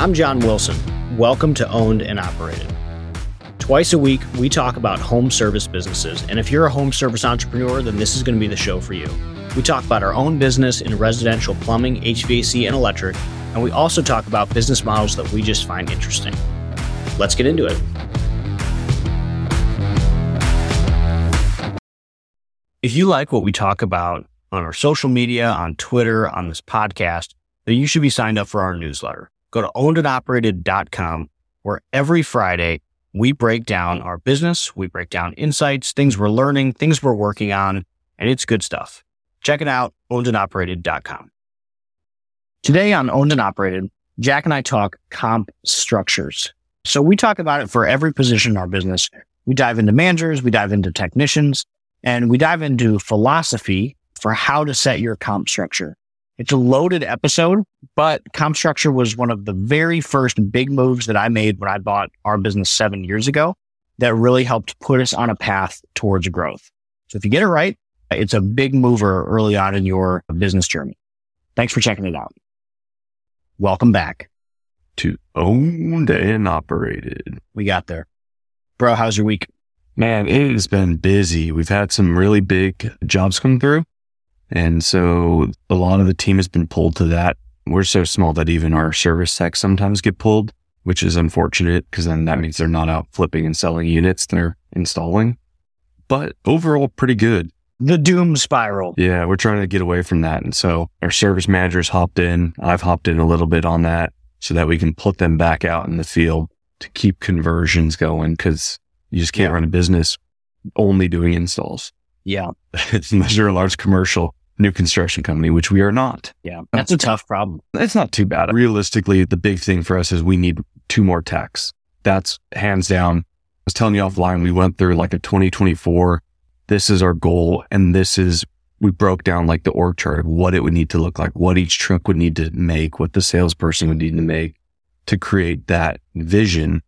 I'm John Wilson. Welcome to Owned and Operated. Twice a week, we talk about home service businesses. And if you're a home service entrepreneur, then this is going to be the show for you. We talk about our own business in residential plumbing, HVAC, and electric. And we also talk about business models that we just find interesting. Let's get into it. If you like what we talk about on our social media, on Twitter, on this podcast, then you should be signed up for our newsletter. Go to ownedandoperated.com where every Friday we break down our business, we break down insights, things we're learning, things we're working on, and it's good stuff. Check it out, ownedandoperated.com. Today on Owned and Operated, Jack and I talk comp structures. So we talk about it for every position in our business. We dive into managers, we dive into technicians, and we dive into philosophy for how to set your comp structure. It's a loaded episode, but comp structure was one of the very first big moves that I made when I bought our business seven years ago that really helped put us on a path towards growth. So if you get it right, it's a big mover early on in your business journey. Thanks for checking it out. Welcome back to owned and operated. We got there. Bro, how's your week? Man, it has been busy. We've had some really big jobs come through. And so a lot of the team has been pulled to that. We're so small that even our service techs sometimes get pulled, which is unfortunate because then that means they're not out flipping and selling units they're installing. But overall, pretty good. The doom spiral. Yeah, we're trying to get away from that. And so our service managers hopped in. I've hopped in a little bit on that so that we can put them back out in the field to keep conversions going because you just can't yeah. run a business only doing installs. Yeah. Unless you're a large commercial new construction company, which we are not. Yeah. Oh. That's a tough problem. It's not too bad. Realistically, the big thing for us is we need two more techs. That's hands down. I was telling you offline, we went through like a 2024. This is our goal. And this is, we broke down like the org chart of what it would need to look like, what each truck would need to make, what the salesperson would need to make to create that vision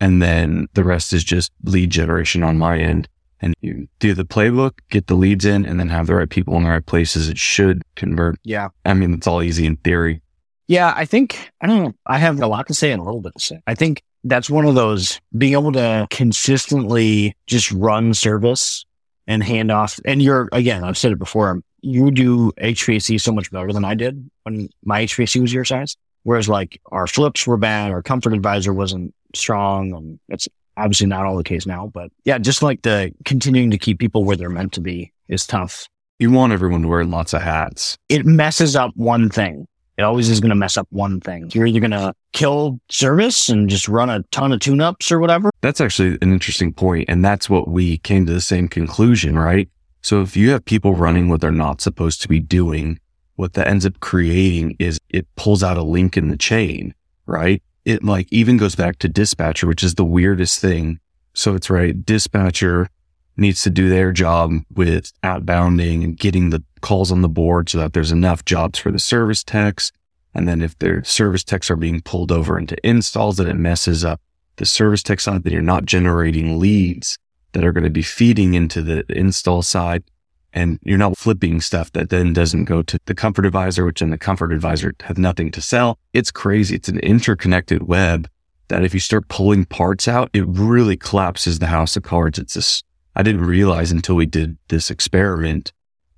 and then the rest is just lead generation on my end. And you do the playbook, get the leads in, and then have the right people in the right places. It should convert. Yeah. I mean, it's all easy in theory. Yeah. I think, I don't know. I have a lot to say and a little bit to say. I think that's one of those being able to consistently just run service and hand off. And you're, again, I've said it before, you do HVAC so much better than I did when my HVAC was your size. Whereas like our flips were bad, our comfort advisor wasn't strong. And it's obviously not all the case now, but yeah, just like the continuing to keep people where they're meant to be is tough. You want everyone to wear lots of hats. It messes up one thing. It always is going to mess up one thing. You're either going to kill service and just run a ton of tune ups or whatever. That's actually an interesting point, And that's what we came to the same conclusion, right? So if you have people running what they're not supposed to be doing, what that ends up creating is it pulls out a link in the chain, right? It like even goes back to dispatcher, which is the weirdest thing. So it's right. Dispatcher needs to do their job with outbounding and getting the calls on the board so that there's enough jobs for the service techs. And then if their service techs are being pulled over into installs, then it messes up the service tech side, then you're not generating leads that are going to be feeding into the install side and you're not flipping stuff that then doesn't go to the comfort advisor, which then the comfort advisor have nothing to sell. It's crazy. It's an interconnected web that if you start pulling parts out, it really collapses the house of cards. It's just, I didn't realize until we did this experiment,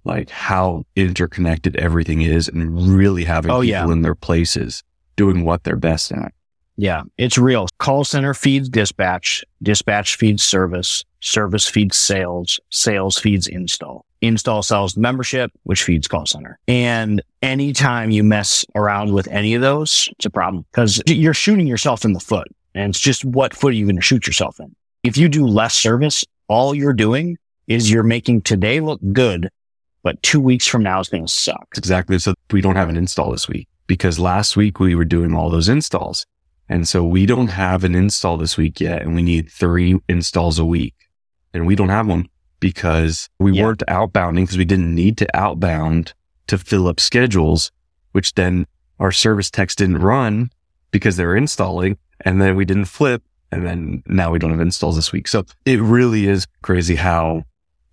like how interconnected everything is and really having oh, people yeah. in their places doing what they're best at. Yeah, it's real. Call center feeds dispatch, dispatch feeds service, service feeds sales, sales feeds install. Install sells membership, which feeds call center. And anytime you mess around with any of those, it's a problem because you're shooting yourself in the foot. And it's just what foot are you going to shoot yourself in? If you do less service, all you're doing is you're making today look good, but two weeks from now is going to suck. Exactly. So we don't have an install this week because last week we were doing all those installs. And so we don't have an install this week yet, and we need three installs a week. And we don't have one because we yeah. weren't outbounding because we didn't need to outbound to fill up schedules, which then our service techs didn't run because they were installing and then we didn't flip. And then now we don't have installs this week. So it really is crazy how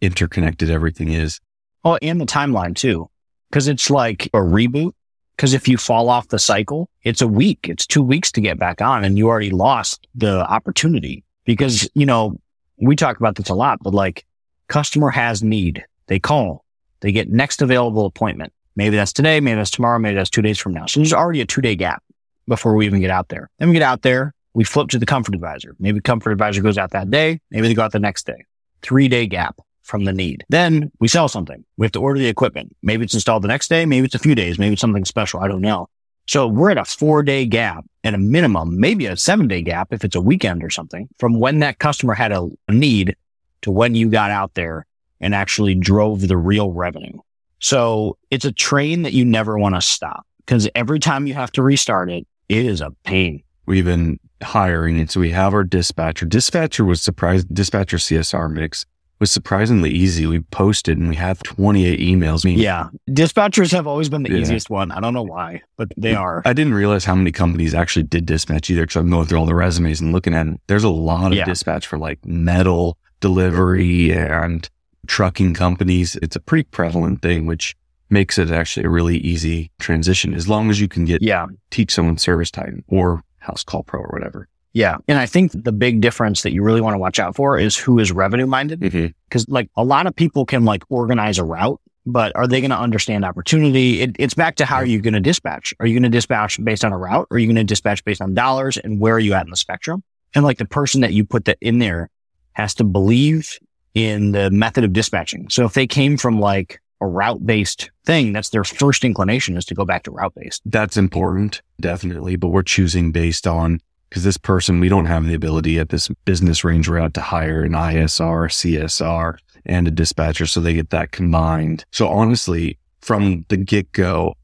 interconnected everything is. Oh, and the timeline too. Cause it's like a reboot Because if you fall off the cycle, it's a week, it's two weeks to get back on and you already lost the opportunity because, you know, we talk about this a lot, but like customer has need. They call, they get next available appointment. Maybe that's today, maybe that's tomorrow, maybe that's two days from now. So there's already a two day gap before we even get out there. Then we get out there, we flip to the comfort advisor. Maybe comfort advisor goes out that day. Maybe they go out the next day. Three day gap from the need. Then we sell something. We have to order the equipment. Maybe it's installed the next day. Maybe it's a few days. Maybe it's something special. I don't know. So we're at a four day gap at a minimum, maybe a seven day gap if it's a weekend or something from when that customer had a need to when you got out there and actually drove the real revenue. So it's a train that you never want to stop because every time you have to restart it, it is a pain. We've been hiring. And so we have our dispatcher. Dispatcher was surprised. Dispatcher CSR mix was surprisingly easy. We posted and we have 28 emails. I mean, yeah. Dispatchers have always been the yeah. easiest one. I don't know why, but they mm, are. I didn't realize how many companies actually did dispatch either because I'm going through all the resumes and looking at it. There's a lot of yeah. dispatch for like metal delivery and trucking companies. It's a pretty prevalent thing, which makes it actually a really easy transition as long as you can get, yeah, teach someone service ServiceTitan or Housecall Pro or whatever. Yeah. And I think the big difference that you really want to watch out for is who is revenue minded. Mm-hmm. Cause like a lot of people can like organize a route, but are they going to understand opportunity? It, it's back to how are you going to dispatch? Are you going to dispatch based on a route? Or are you going to dispatch based on dollars and where are you at in the spectrum? And like the person that you put that in there has to believe in the method of dispatching. So if they came from like a route based thing, that's their first inclination is to go back to route based. That's important, definitely. But we're choosing based on because this person, we don't have the ability at this business range route to hire an ISR, CSR, and a dispatcher. So they get that combined. So honestly, from the get go,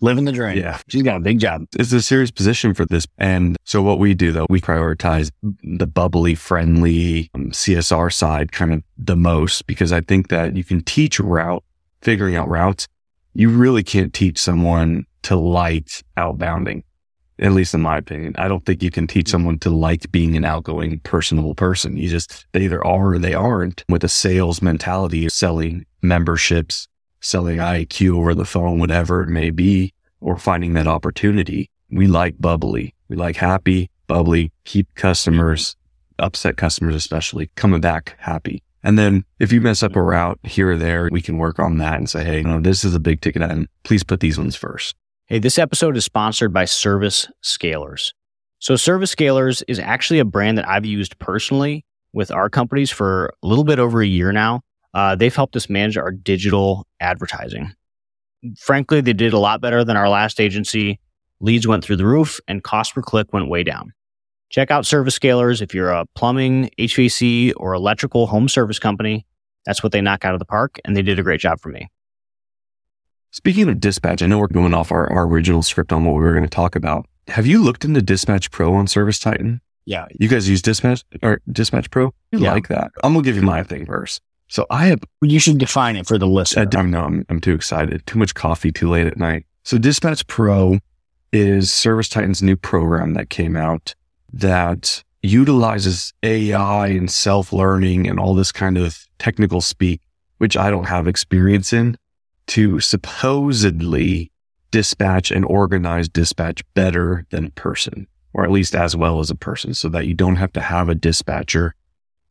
living the dream. Yeah. She's got a big job. It's a serious position for this. And so what we do though, we prioritize the bubbly, friendly um, CSR side kind of the most because I think that you can teach route, figuring out routes. You really can't teach someone to like outbounding at least in my opinion. I don't think you can teach someone to like being an outgoing, personable person. You just, they either are or they aren't with a sales mentality, of selling memberships, selling IQ over the phone, whatever it may be, or finding that opportunity. We like bubbly. We like happy, bubbly, keep customers, upset customers, especially coming back happy. And then if you mess up a route here or there, we can work on that and say, Hey, you know, this is a big ticket item. Please put these ones first. Hey, this episode is sponsored by Service Scalers. So, Service Scalers is actually a brand that I've used personally with our companies for a little bit over a year now. Uh, they've helped us manage our digital advertising. Frankly, they did a lot better than our last agency. Leads went through the roof and cost per click went way down. Check out Service Scalers if you're a plumbing, HVAC, or electrical home service company. That's what they knock out of the park, and they did a great job for me. Speaking of dispatch, I know we're going off our, our original script on what we were going to talk about. Have you looked into Dispatch Pro on ServiceTitan? Yeah. You guys use Dispatch or Dispatch Pro? You yeah. like that? I'm gonna give you my thing first. So I have. You should define it for the listener. I, no, I'm, I'm too excited. Too much coffee, too late at night. So Dispatch Pro is ServiceTitan's new program that came out that utilizes AI and self learning and all this kind of technical speak, which I don't have experience in to supposedly dispatch and organize dispatch better than a person, or at least as well as a person, so that you don't have to have a dispatcher.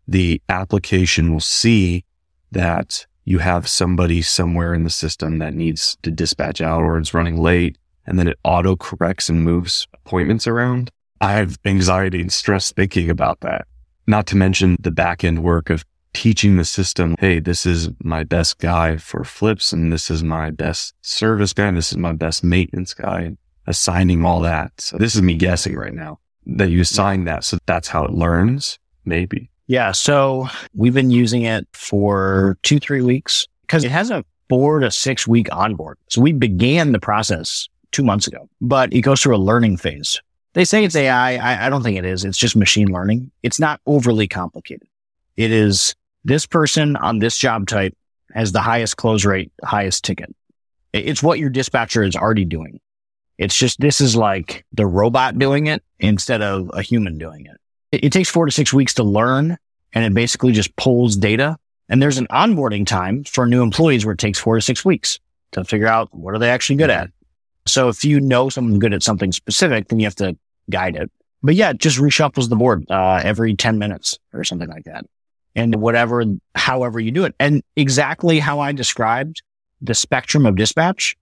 The application will see that you have somebody somewhere in the system that needs to dispatch out or it's running late, and then it auto corrects and moves appointments around. I have anxiety and stress thinking about that. Not to mention the back end work of teaching the system, hey, this is my best guy for flips and this is my best service guy and this is my best maintenance guy and assigning all that. So this is me guessing right now that you assign that. So that's how it learns, maybe. Yeah. So we've been using it for two, three weeks because it has a four to six week onboard. So we began the process two months ago, but it goes through a learning phase. They say it's AI. I, I don't think it is. It's just machine learning. It's not overly complicated. It is this person on this job type has the highest close rate, highest ticket. It's what your dispatcher is already doing. It's just, this is like the robot doing it instead of a human doing it. It, it takes four to six weeks to learn and it basically just pulls data. And there's an onboarding time for new employees where it takes four to six weeks to figure out what are they actually good at. So if you know someone's good at something specific, then you have to guide it. But yeah, it just reshuffles the board uh, every 10 minutes or something like that. And whatever, however you do it. And exactly how I described the spectrum of dispatch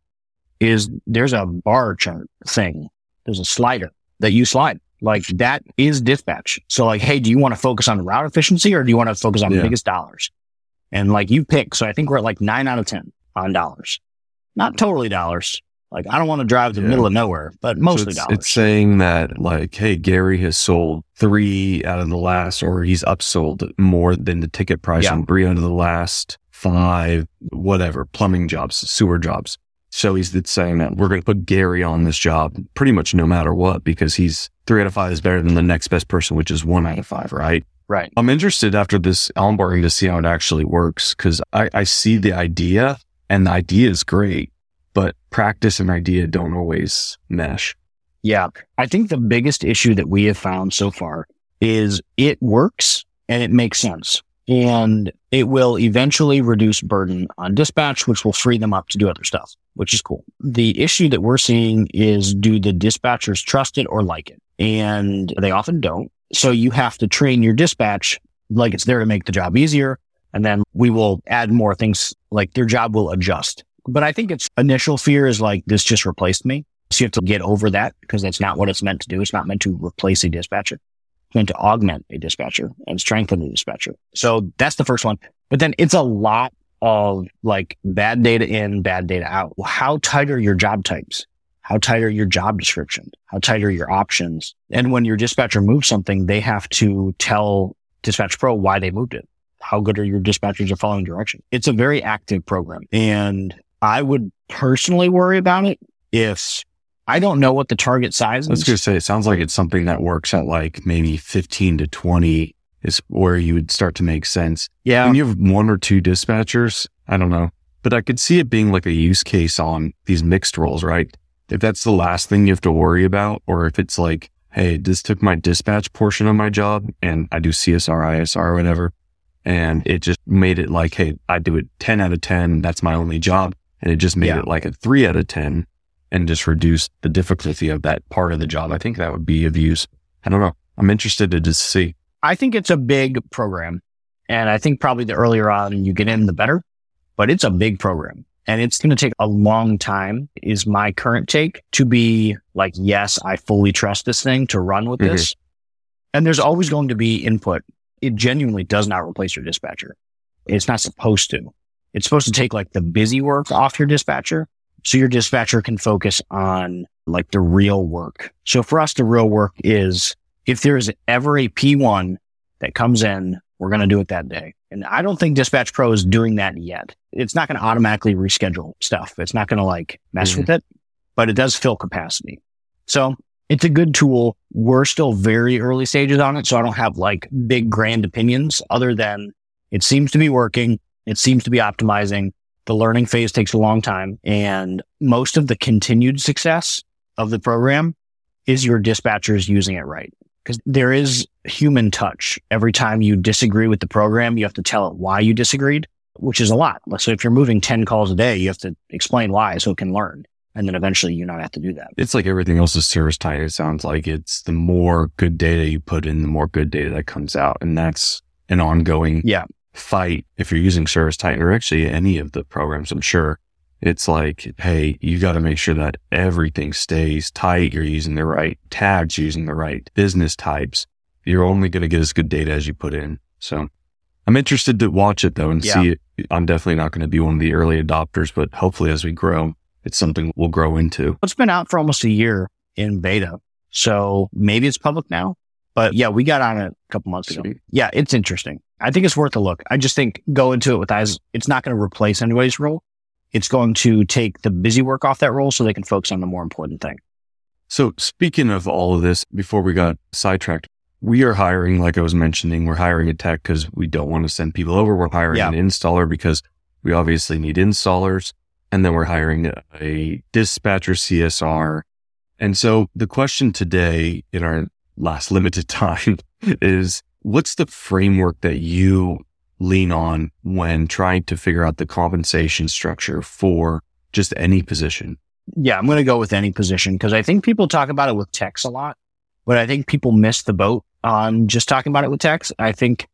is there's a bar chart thing. There's a slider that you slide. Like that is dispatch. So like, hey, do you want to focus on route efficiency or do you want to focus on Yeah. the biggest dollars? And like you pick. So I think we're at like nine out of 10 on dollars. Not totally dollars. Like I don't want to drive to the Yeah. middle of nowhere, but So mostly it's, dollars. it's saying that like, hey, Gary has sold three out of the last, or he's upsold more than the ticket price Yeah. on three out of the last five, whatever, plumbing jobs, sewer jobs. So he's saying that we're going to put Gary on this job pretty much no matter what, because he's three out of five is better than the next best person, which is one out of five, right? right. I'm interested after this onboarding to see how it actually works because I, I see the idea and the idea is great, but practice and idea don't always mesh. Yeah. I think the biggest issue that we have found so far is it works and it makes sense. And it will eventually reduce burden on dispatch, which will free them up to do other stuff, which is cool. The issue that we're seeing is do the dispatchers trust it or like it? And they often don't. So you have to train your dispatch like it's there to make the job easier. And then we will add more things like their job will adjust. But I think its initial fear is like, this just replaced me. So you have to get over that because that's not what it's meant to do. It's not meant to replace a dispatcher. To augment a dispatcher and strengthen the dispatcher. So that's the first one. But then it's a lot of like bad data in, bad data out. How tight are your job types? How tight are your job description? How tight are your options? And when your dispatcher moves something, they have to tell Dispatch Pro why they moved it. How good are your dispatchers at following direction? It's a very active program. And I would personally worry about it if I don't know what the target size I was is. going to say, it sounds like it's something that works at like maybe 15 to 20 is where you would start to make sense. Yeah. When you have one or two dispatchers, I don't know, but I could see it being like a use case on these mixed roles, right? If that's the last thing you have to worry about, or if it's like, Hey, this took my dispatch portion of my job and I do CSR, ISR, or whatever. And it just made it like, Hey, I do it 10 out of 10. That's my only job. And it just made Yeah. it like a three out of 10 and just reduce the difficulty of that part of the job. I think that would be of use. I don't know. I'm interested to just see. I think it's a big program. And I think probably the earlier on you get in, the better. But it's a big program. And it's going to take a long time, is my current take, to be like, yes, I fully trust this thing to run with Mhm. this. And there's always going to be input. It genuinely does not replace your dispatcher. It's not supposed to. It's supposed to take like the busy work off your dispatcher. So your dispatcher can focus on like the real work. So for us, the real work is if there is ever a P1 that comes in, we're going to do it that day. And I don't think Dispatch Pro is doing that yet. It's not going to automatically reschedule stuff. It's not going to like mess Mhm. with it, but it does fill capacity. So it's a good tool. We're still very early stages on it. So I don't have like big grand opinions other than it seems to be working. It seems to be optimizing. The learning phase takes a long time and most of the continued success of the program is your dispatchers using it right because there is human touch. Every time you disagree with the program, you have to tell it why you disagreed, which is a lot. So if you're moving 10 calls a day, you have to explain why so it can learn. And then eventually you not have to do that. It's like everything else is ServiceTitan. It sounds like it's the more good data you put in, the more good data that comes out. And that's an ongoing Yeah. Fight. If you're using ServiceTitan or actually any of the programs, I'm sure it's like, Hey, you got to make sure that everything stays tight. You're using the right tags, using the right business types. You're only going to get as good data as you put in. So I'm interested to watch it though and Yeah. see it. I'm definitely not going to be one of the early adopters, but hopefully as we grow, it's something we'll grow into. It's been out for almost a year in beta. So maybe it's public now, but yeah, we got on it a couple months ago. Yeah, it's interesting. I think it's worth a look. I just think go into it with eyes. It's not going to replace anybody's role. It's going to take the busy work off that role so they can focus on the more important thing. So speaking of all of this, before we got sidetracked, we are hiring, like I was mentioning, we're hiring a tech because we don't want to send people over. We're hiring Yeah. an installer because we obviously need installers. And then we're hiring a, a dispatcher CSR. And so the question today in our last limited time is what's the framework that you lean on when trying to figure out the compensation structure for just any position? Yeah, I'm going to go with any position because I think people talk about it with techs a lot, but I think people miss the boat on just talking about it with techs. I think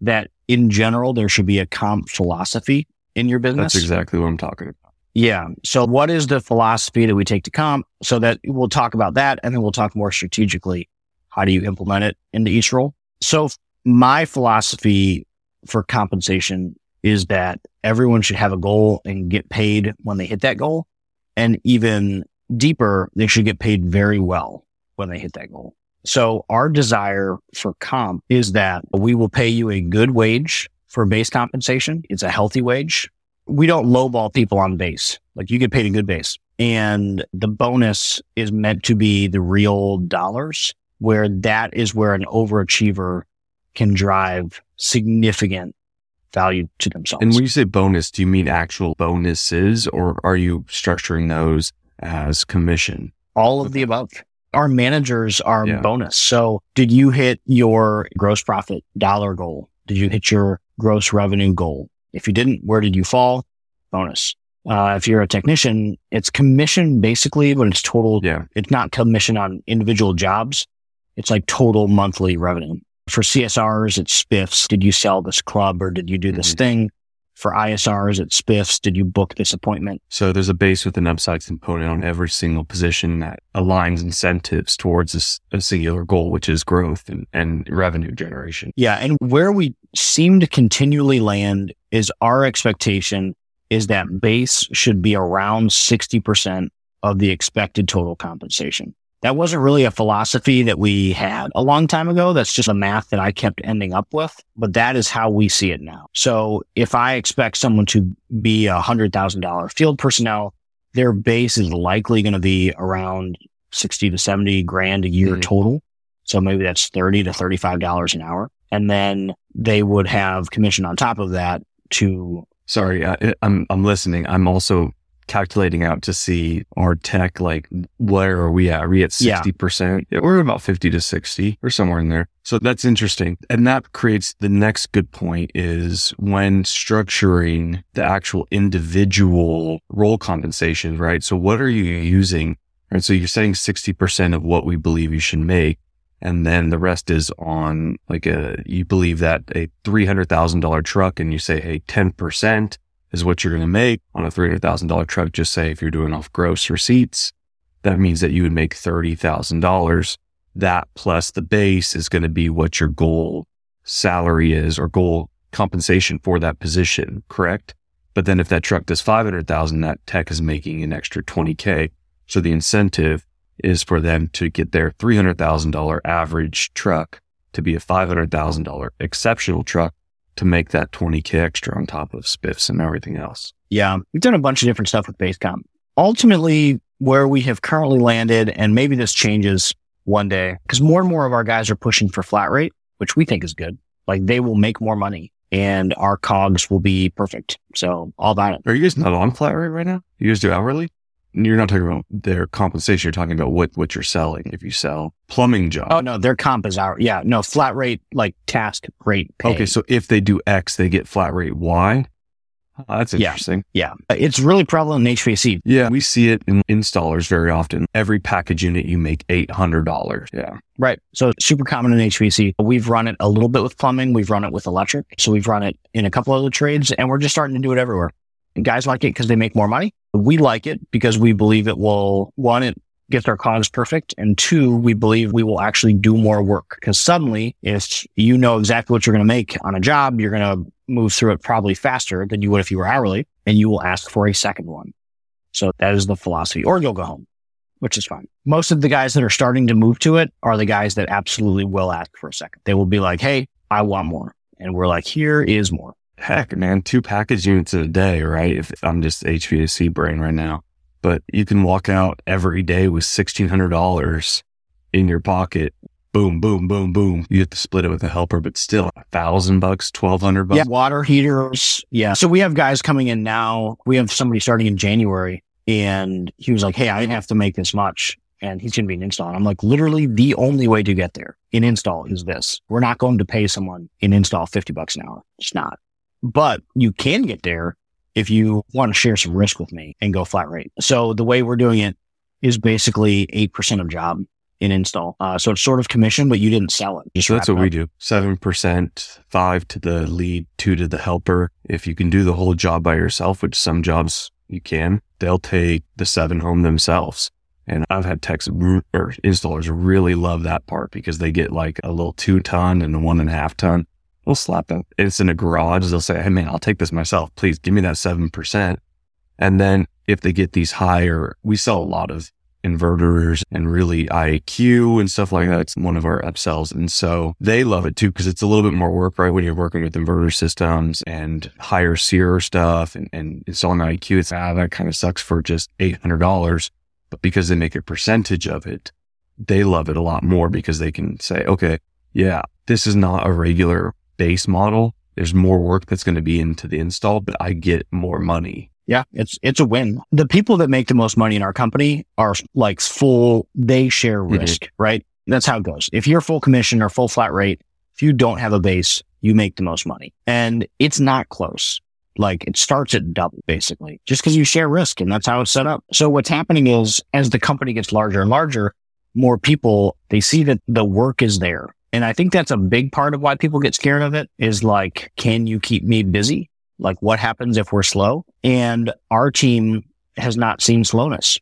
that in general, there should be a comp philosophy in your business. That's exactly what I'm talking about. Yeah. So what is the philosophy that we take to comp so that we'll talk about that and then we'll talk more strategically. How do you implement it into each role? So my philosophy for compensation is that everyone should have a goal and get paid when they hit that goal. And even deeper, they should get paid very well when they hit that goal. So our desire for comp is that we will pay you a good wage for base compensation. It's a healthy wage. We don't lowball people on base. Like you get paid a good base and the bonus is meant to be the real dollars where that is where an overachiever can drive significant value to themselves. And when you say bonus, do you mean actual bonuses or are you structuring those as commission? All of the above. Our managers are Yeah. bonus. So did you hit your gross profit dollar goal? Did you hit your gross revenue goal? If you didn't, where did you fall? Bonus. Uh, if you're a technician, it's commission basically, but it's total. Yeah. It's not commission on individual jobs. It's like total monthly revenue. For CSRs, it's spiffs. Did you sell this club or did you do this Mhm. thing? For ISRs, it's spiffs. Did you book this appointment? So there's a base with an upside component on every single position that aligns incentives towards a singular goal, which is growth and, and revenue generation. Yeah. And where we seem to continually land is our expectation is that base should be around 60% of the expected total compensation. That wasn't really a philosophy that we had a long time ago. That's just a math that I kept ending up with, but that is how we see it now. So if I expect someone to be a hundred thousand dollar field personnel, their base is likely going to be around 60 to 70 grand a year Mhm. total. So maybe that's 30 to $35 an hour. And then they would have commission on top of that to, Sorry, I, I'm I'm listening. I'm also calculating out to see our tech like where are we at? Are we at sixty percent? Yeah, we're about fifty to sixty or somewhere in there. So that's interesting, and that creates the next good point is when structuring the actual individual role compensation, right? So what are you using? Right. So you're saying sixty percent of what we believe you should make. And then the rest is on like a, you believe that a $300,000 truck and you say, Hey, 10% is what you're going to make on a $300,000 truck. Just say if you're doing off gross receipts, that means that you would make $30,000. That plus the base is going to be what your goal salary is or goal compensation for that position. Correct. But then if that truck does 500,000, that tech is making an extra 20K. So the incentive is for them to get their $300,000 average truck to be a $500,000 exceptional truck to make that 20K extra on top of spiffs and everything else. yeah, we've done a bunch of different stuff with base comp. Ultimately, where we have currently landed, and maybe this changes one day, because more and more of our guys are pushing for flat rate, which we think is good. Like they will make more money and our cogs will be perfect. So all about it. Are you guys not on flat rate right now? You guys do hourly? You're not talking about their compensation. You're talking about what, what you're selling. If you sell plumbing job. Oh no, their comp is our yeah no flat rate like task rate. Pay. okay. So if they do X, they get flat rate Y. Oh, that's interesting. yeah, it's really prevalent in HVAC. Yeah. We see it in installers very often. Every package unit you make $800. Yeah. Right. So super common in HVAC. We've run it a little bit with plumbing. We've run it with electric. So we've run it in a couple other trades and we're just starting to do it everywhere. Guys like it because they make more money. We like it because we believe it will, one, it gets our cogs perfect. And two, we believe we will actually do more work because suddenly if you know exactly what you're going to make on a job, you're going to move through it probably faster than you would if you were hourly and you will ask for a second one. So that is the philosophy or you'll go home which is fine. Most of the guys that are starting to move to it are the guys that absolutely will ask for a second. They will be like, Hey, I want more. And we're like, here is more. Heck, man, two package units a day, right? If I'm just HVAC brain right now, but you can walk out every day with $1,600 in your pocket. Boom, boom, boom, boom. You have to split it with a helper, but still a thousand bucks, 1200 bucks. Yeah. Water heaters. Yeah. So we have guys coming in now. We have somebody starting in January and he was like, Hey, I have to make this much. And he's going to be an install. And I'm like, literally the only way to get there in install is this. We're not going to pay someone in install 50 bucks an hour. It's not. But you can get there if you want to share some risk with me and go flat rate. So the way we're doing it is basically 8% of job in install. Uh, so it's sort of commission, but you didn't sell it. so that's what we do. 7%, five to the lead, two to the helper. If you can do the whole job by yourself, which some jobs you can, they'll take the seven home themselves. And I've had techs or installers really love that part because they get like a little two ton and a one and a half ton. They'll slap it. It's in a garage. They'll say, Hey man, I'll take this myself. Please give me that 7%. And then if they get these higher, we sell a lot of inverters and really IAQ and stuff like that. It's one of our upsells. And so they love it too, because it's a little bit more work, right? When you're working with inverter systems and higher SEER stuff and, and installing IAQ, it's, ah, that kind of sucks for just $800 but because they make a percentage of it, they love it a lot more because they can say, okay, yeah, this is not a regular base model. There's more work that's going to be into the install, but I get more money. Yeah, it's it's a win. The people that make the most money in our company are like full, they share risk, mm-hmm. right? That's how it goes. If you're full commission or full flat rate, if you don't have a base, you make the most money. And it's not close. Like it starts at double basically just because you share risk and that's how it's set up. So what's happening is as the company gets larger and larger, more people, they see that the work is there. And I think that's a big part of why people get scared of it is like, can you keep me busy? Like what happens if we're slow? And our team has not seen slowness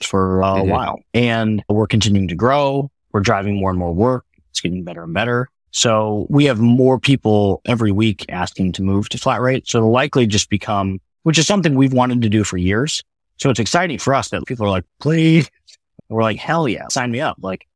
for a mm-hmm. while and we're continuing to grow. We're driving more and more work. It's getting better and better. So we have more people every week asking to move to flat rate. So it'll likely just become, which is something we've wanted to do for years. So it's exciting for us that people are like, please. We're like, hell yeah, sign me up. Like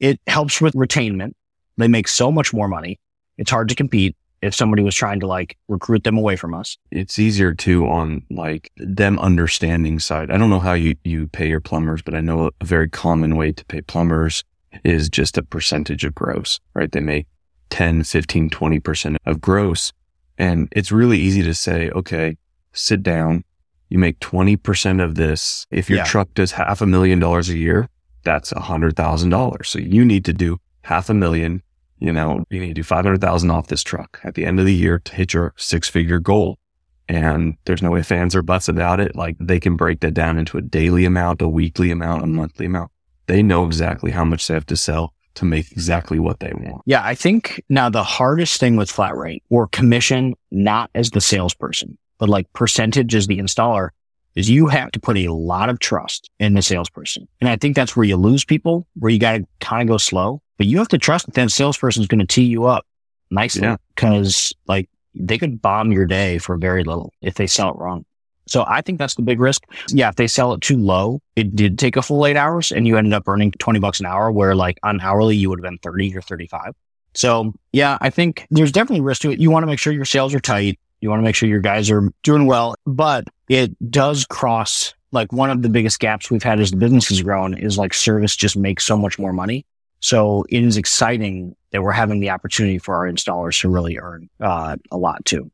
it helps with retainment. They make so much more money. It's hard to compete if somebody was trying to like recruit them away from us. It's easier too on like them understanding side. I don't know how you, you pay your plumbers, but I know a very common way to pay plumbers is just a percentage of gross, right? They make 10, 15, 20% of gross. And it's really easy to say, okay, sit down. You make 20% of this. If your yeah. truck does half a million dollars a year, that's a hundred thousand dollars. So you need to do half a million. You know, you need to do 500,000 off this truck at the end of the year to hit your six figure goal. And there's no ifs, ands or buts about it. Like they can break that down into a daily amount, a weekly amount, a monthly amount. They know exactly how much they have to sell to make exactly what they want. Yeah. I think now the hardest thing with flat rate or commission, not as the salesperson, but like percentage as the installer is you have to put a lot of trust in the salesperson. And I think that's where you lose people, where you got to kind of go slow, but you have to trust that that salesperson is going to tee you up nicely because yeah. like they could bomb your day for very little if they sell it wrong. So I think that's the big risk. Yeah, if they sell it too low, it did take a full eight hours and you ended up earning 20 bucks an hour where like on hourly, you would have been 30 or 35. So yeah, I think there's definitely risk to it. You want to make sure your sales are tight. You want to make sure your guys are doing well, but it does cross like one of the biggest gaps we've had as the business has grown is like service just makes so much more money. So it is exciting that we're having the opportunity for our installers to really earn uh, a lot too.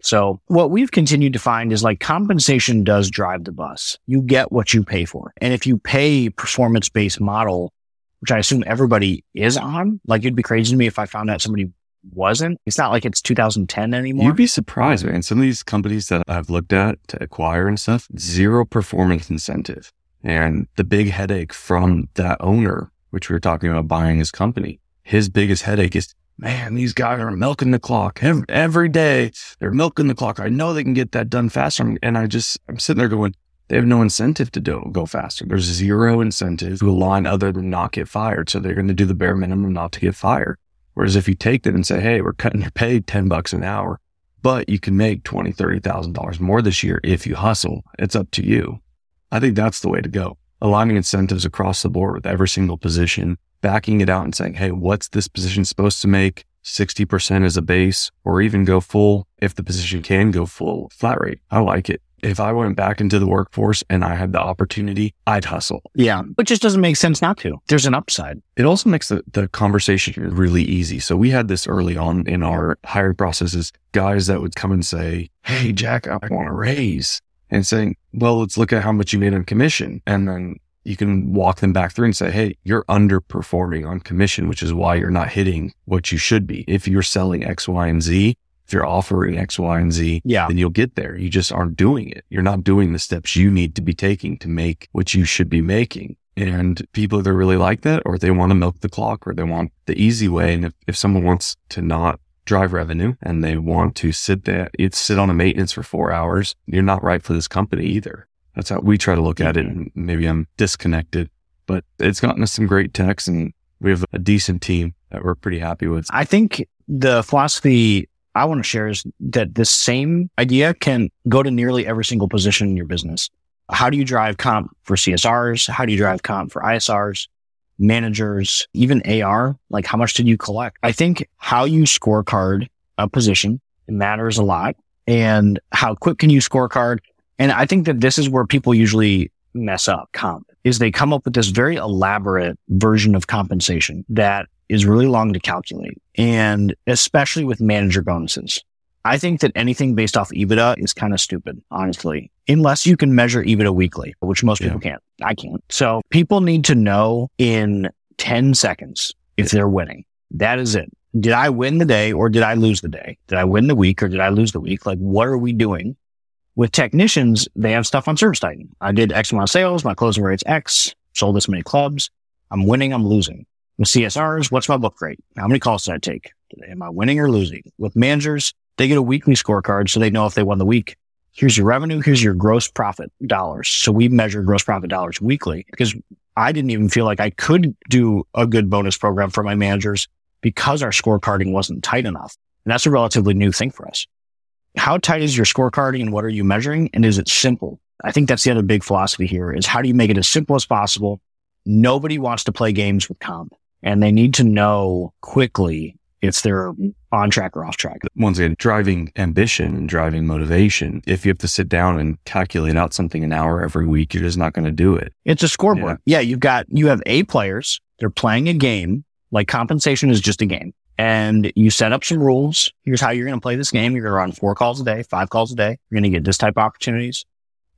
So what we've continued to find is like compensation does drive the bus. You get what you pay for. And if you pay performance based model, which I assume everybody is on, like it'd be crazy to me if I found out somebody wasn't. It's not like it's 2010 anymore. You'd be surprised, man. Some of these companies that I've looked at to acquire and stuff, zero performance incentive. And the big headache from that owner, which we were talking about buying his company, his biggest headache is man, these guys are milking the clock every, every day. They're milking the clock. I know they can get that done faster. And I just, I'm sitting there going, they have no incentive to do, go faster. There's zero incentive to align other than not get fired. So they're going to do the bare minimum not to get fired. Whereas if you take that and say, Hey, we're cutting your pay 10 bucks an hour, but you can make twenty, thirty thousand dollars more this year if you hustle. It's up to you. I think that's the way to go. Aligning incentives across the board with every single position backing it out and saying, Hey, what's this position supposed to make? 60% as a base or even go full if the position can go full flat rate. I like it. If I went back into the workforce and I had the opportunity, I'd hustle. Yeah. But just doesn't make sense not to. There's an upside. It also makes the, the conversation really easy. So we had this early on in our hiring processes, guys that would come and say, Hey, Jack, I want a raise and saying, well, let's look at how much you made on commission. And then you can walk them back through and say, Hey, you're underperforming on commission, which is why you're not hitting what you should be. If you're selling X, Y, and Z, if you're offering X, Y, and Z, Yeah. then you'll get there. You just aren't doing it. You're not doing the steps you need to be taking to make what you should be making. And people either really like that or they want to milk the clock or they want the easy way. And if, if someone wants to not drive revenue and they want to sit there, it's sit on a maintenance for four hours, you're not right for this company either. That's how we try to look at it. Mm-hmm. And maybe I'm disconnected, but it's gotten us some great techs and we have a decent team that we're pretty happy with. I think the philosophy I want to share is that this same idea can go to nearly every single position in your business. How do you drive comp for CSRs? How do you drive comp for ISRs, managers, even AR? Like how much did you collect? I think how you scorecard a position matters a lot and how quick can you scorecard? And I think that this is where people usually mess up comp is they come up with this very elaborate version of compensation that is really long to calculate. And especially with manager bonuses. I think that anything based off EBITDA is kind of stupid, honestly, unless you can measure EBITDA weekly, which most people can't. I can't. So people need to know in 10 seconds if they're winning. That is it. Did I win the day or did I lose the day? Did I win the week or did I lose the week? Like, what are we doing? With technicians, they have stuff on ServiceTitan. I did X amount of sales. My closing rate's X. Sold this many clubs. I'm winning. I'm losing. With CSRs, what's my book rate? How many calls did I take? Am I winning or losing? With managers, they get a weekly scorecard so they know if they won the week. Here's your revenue. Here's your gross profit dollars. So we measure gross profit dollars weekly because I didn't even feel like I could do a good bonus program for my managers because our scorecarding wasn't tight enough. And that's a relatively new thing for us. How tight is your scorecarding and what are you measuring? And is it simple? I think that's the other big philosophy here is how do you make it as simple as possible? Nobody wants to play games with comp and they need to know quickly if they're on track or off track. Once again, driving ambition and driving motivation. If you have to sit down and calculate out something an hour every week, you're just not going to do it. It's a scoreboard. Yeah. You've got, you have A players. They're playing a game. Like compensation is just a game and you set up some rules. Here's how you're going to play this game. You're going to run four calls a day, five calls a day. You're going to get this type of opportunities.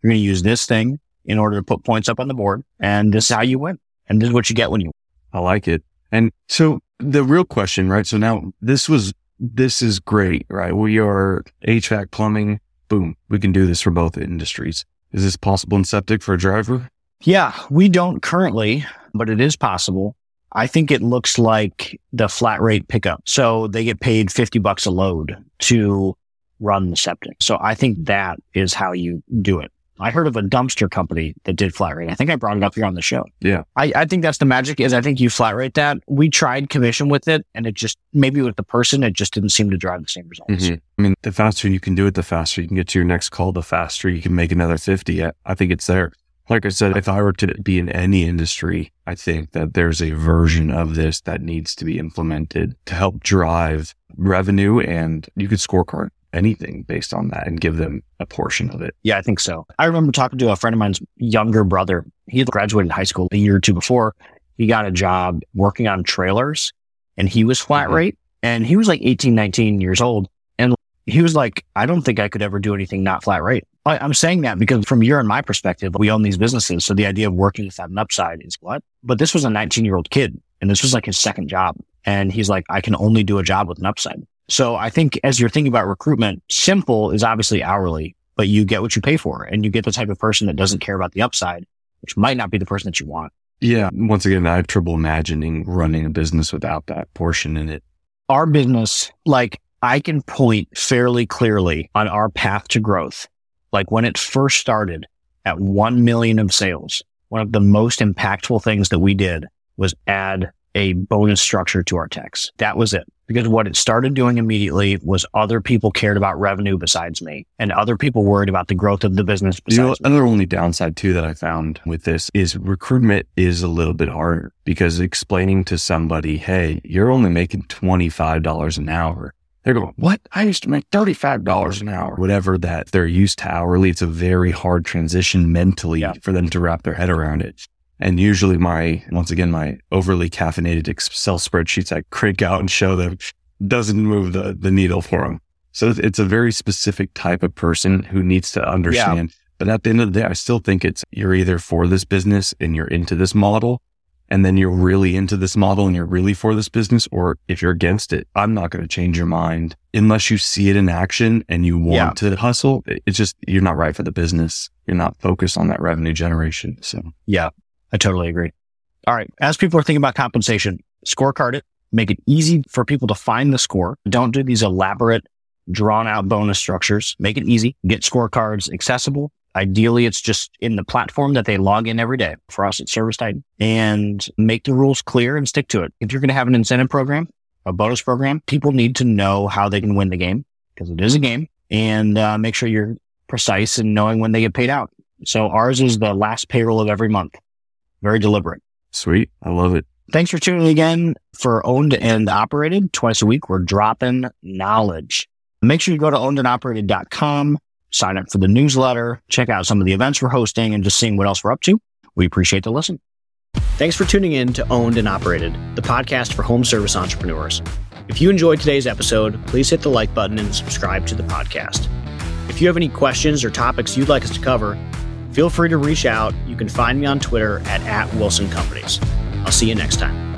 You're going to use this thing in order to put points up on the board. And this is how you win. And this is what you get when you win. I like it. And so the real question, right? So now this was, this is great, right? We are HVAC plumbing. Boom. We can do this for both industries. Is this possible in septic for a driver? Yeah, we don't currently, but it is possible. I think it looks like the flat rate pickup. So they get paid 50 bucks a load to run the septic. So I think that is how you do it. I heard of a dumpster company that did flat rate. I think I brought it up here on the show. Yeah. I, I think that's the magic is I think you flat rate that. We tried commission with it and it just, maybe with the person, it just didn't seem to drive the same results. Mhm. I mean, the faster you can do it, the faster you can get to your next call, the faster you can make another 50. I, I think it's there. Like I said, if I were to be in any industry, I think that there's a version of this that needs to be implemented to help drive revenue and you could scorecard anything based on that and give them a portion of it. Yeah, I think so. I remember talking to a friend of mine's younger brother. He had graduated high school a year or two before. He got a job working on trailers and he was flat Mhm. rate and he was like 18, 19 years old. And he was like, I don't think I could ever do anything not flat rate. I, I'm saying that because from your and my perspective, we own these businesses. So the idea of working without an upside is what? But this was a 19 year old kid and this was like his second job. And he's like, I can only do a job with an upside. So I think as you're thinking about recruitment, simple is obviously hourly, but you get what you pay for and you get the type of person that doesn't care about the upside, which might not be the person that you want. Yeah. Once again, I have trouble imagining running a business without that portion in it. Our business, like I can point fairly clearly on our path to growth. Like when it first started at 1 million of sales, one of the most impactful things that we did was add a bonus structure to our techs. That was it. Because what it started doing immediately was other people cared about revenue besides me and other people worried about the growth of the business You know, me. another only downside too that I found with this is recruitment is a little bit harder because explaining to somebody, Hey, you're only making $25 an hour. They're going, what? I used to make $35 an hour. Whatever that they're used to hourly. It's a very hard transition mentally Yeah. for them to wrap their head around it. And usually my, once again, my overly caffeinated Excel spreadsheets I crank out and show them doesn't move the, the needle for them. So it's- a very specific type of person who needs to understand. But at the end of the day, I still think it's you're either for this business and you're into this model and then you're really into this model and you're really for this business, or if you're against it, I'm not going to change your mind unless you see it in action and you want yeah. to hustle. It's just, you're not right for the business. You're not focused on that revenue generation. So, yeah, I totally agree. All right. As people are thinking about compensation, scorecard it, make it easy for people to find the score. Don't do these elaborate, drawn out bonus structures. Make it easy. Get scorecards accessible Ideally, it's just in the platform that they log in every day for us at ServiceTitan and make the rules clear and stick to it. If you're going to have an incentive program, a bonus program, people need to know how they can win the game because it is a game and uh, make sure you're precise in knowing when they get paid out. So ours is the last payroll of every month. Very deliberate. Sweet. I love it. Thanks for tuning again for owned and operated twice a week. We're dropping knowledge. Make sure you go to ownedandoperated.com sign up for the newsletter, check out some of the events we're hosting, and just seeing what else we're up to. We appreciate the listen. Thanks for tuning in to Owned and Operated, the podcast for home service entrepreneurs. If you enjoyed today's episode, please hit the like button and subscribe to the podcast. If you have any questions or topics you'd like us to cover, feel free to reach out. You can find me on Twitter at, at Wilson Companies. I'll see you next time.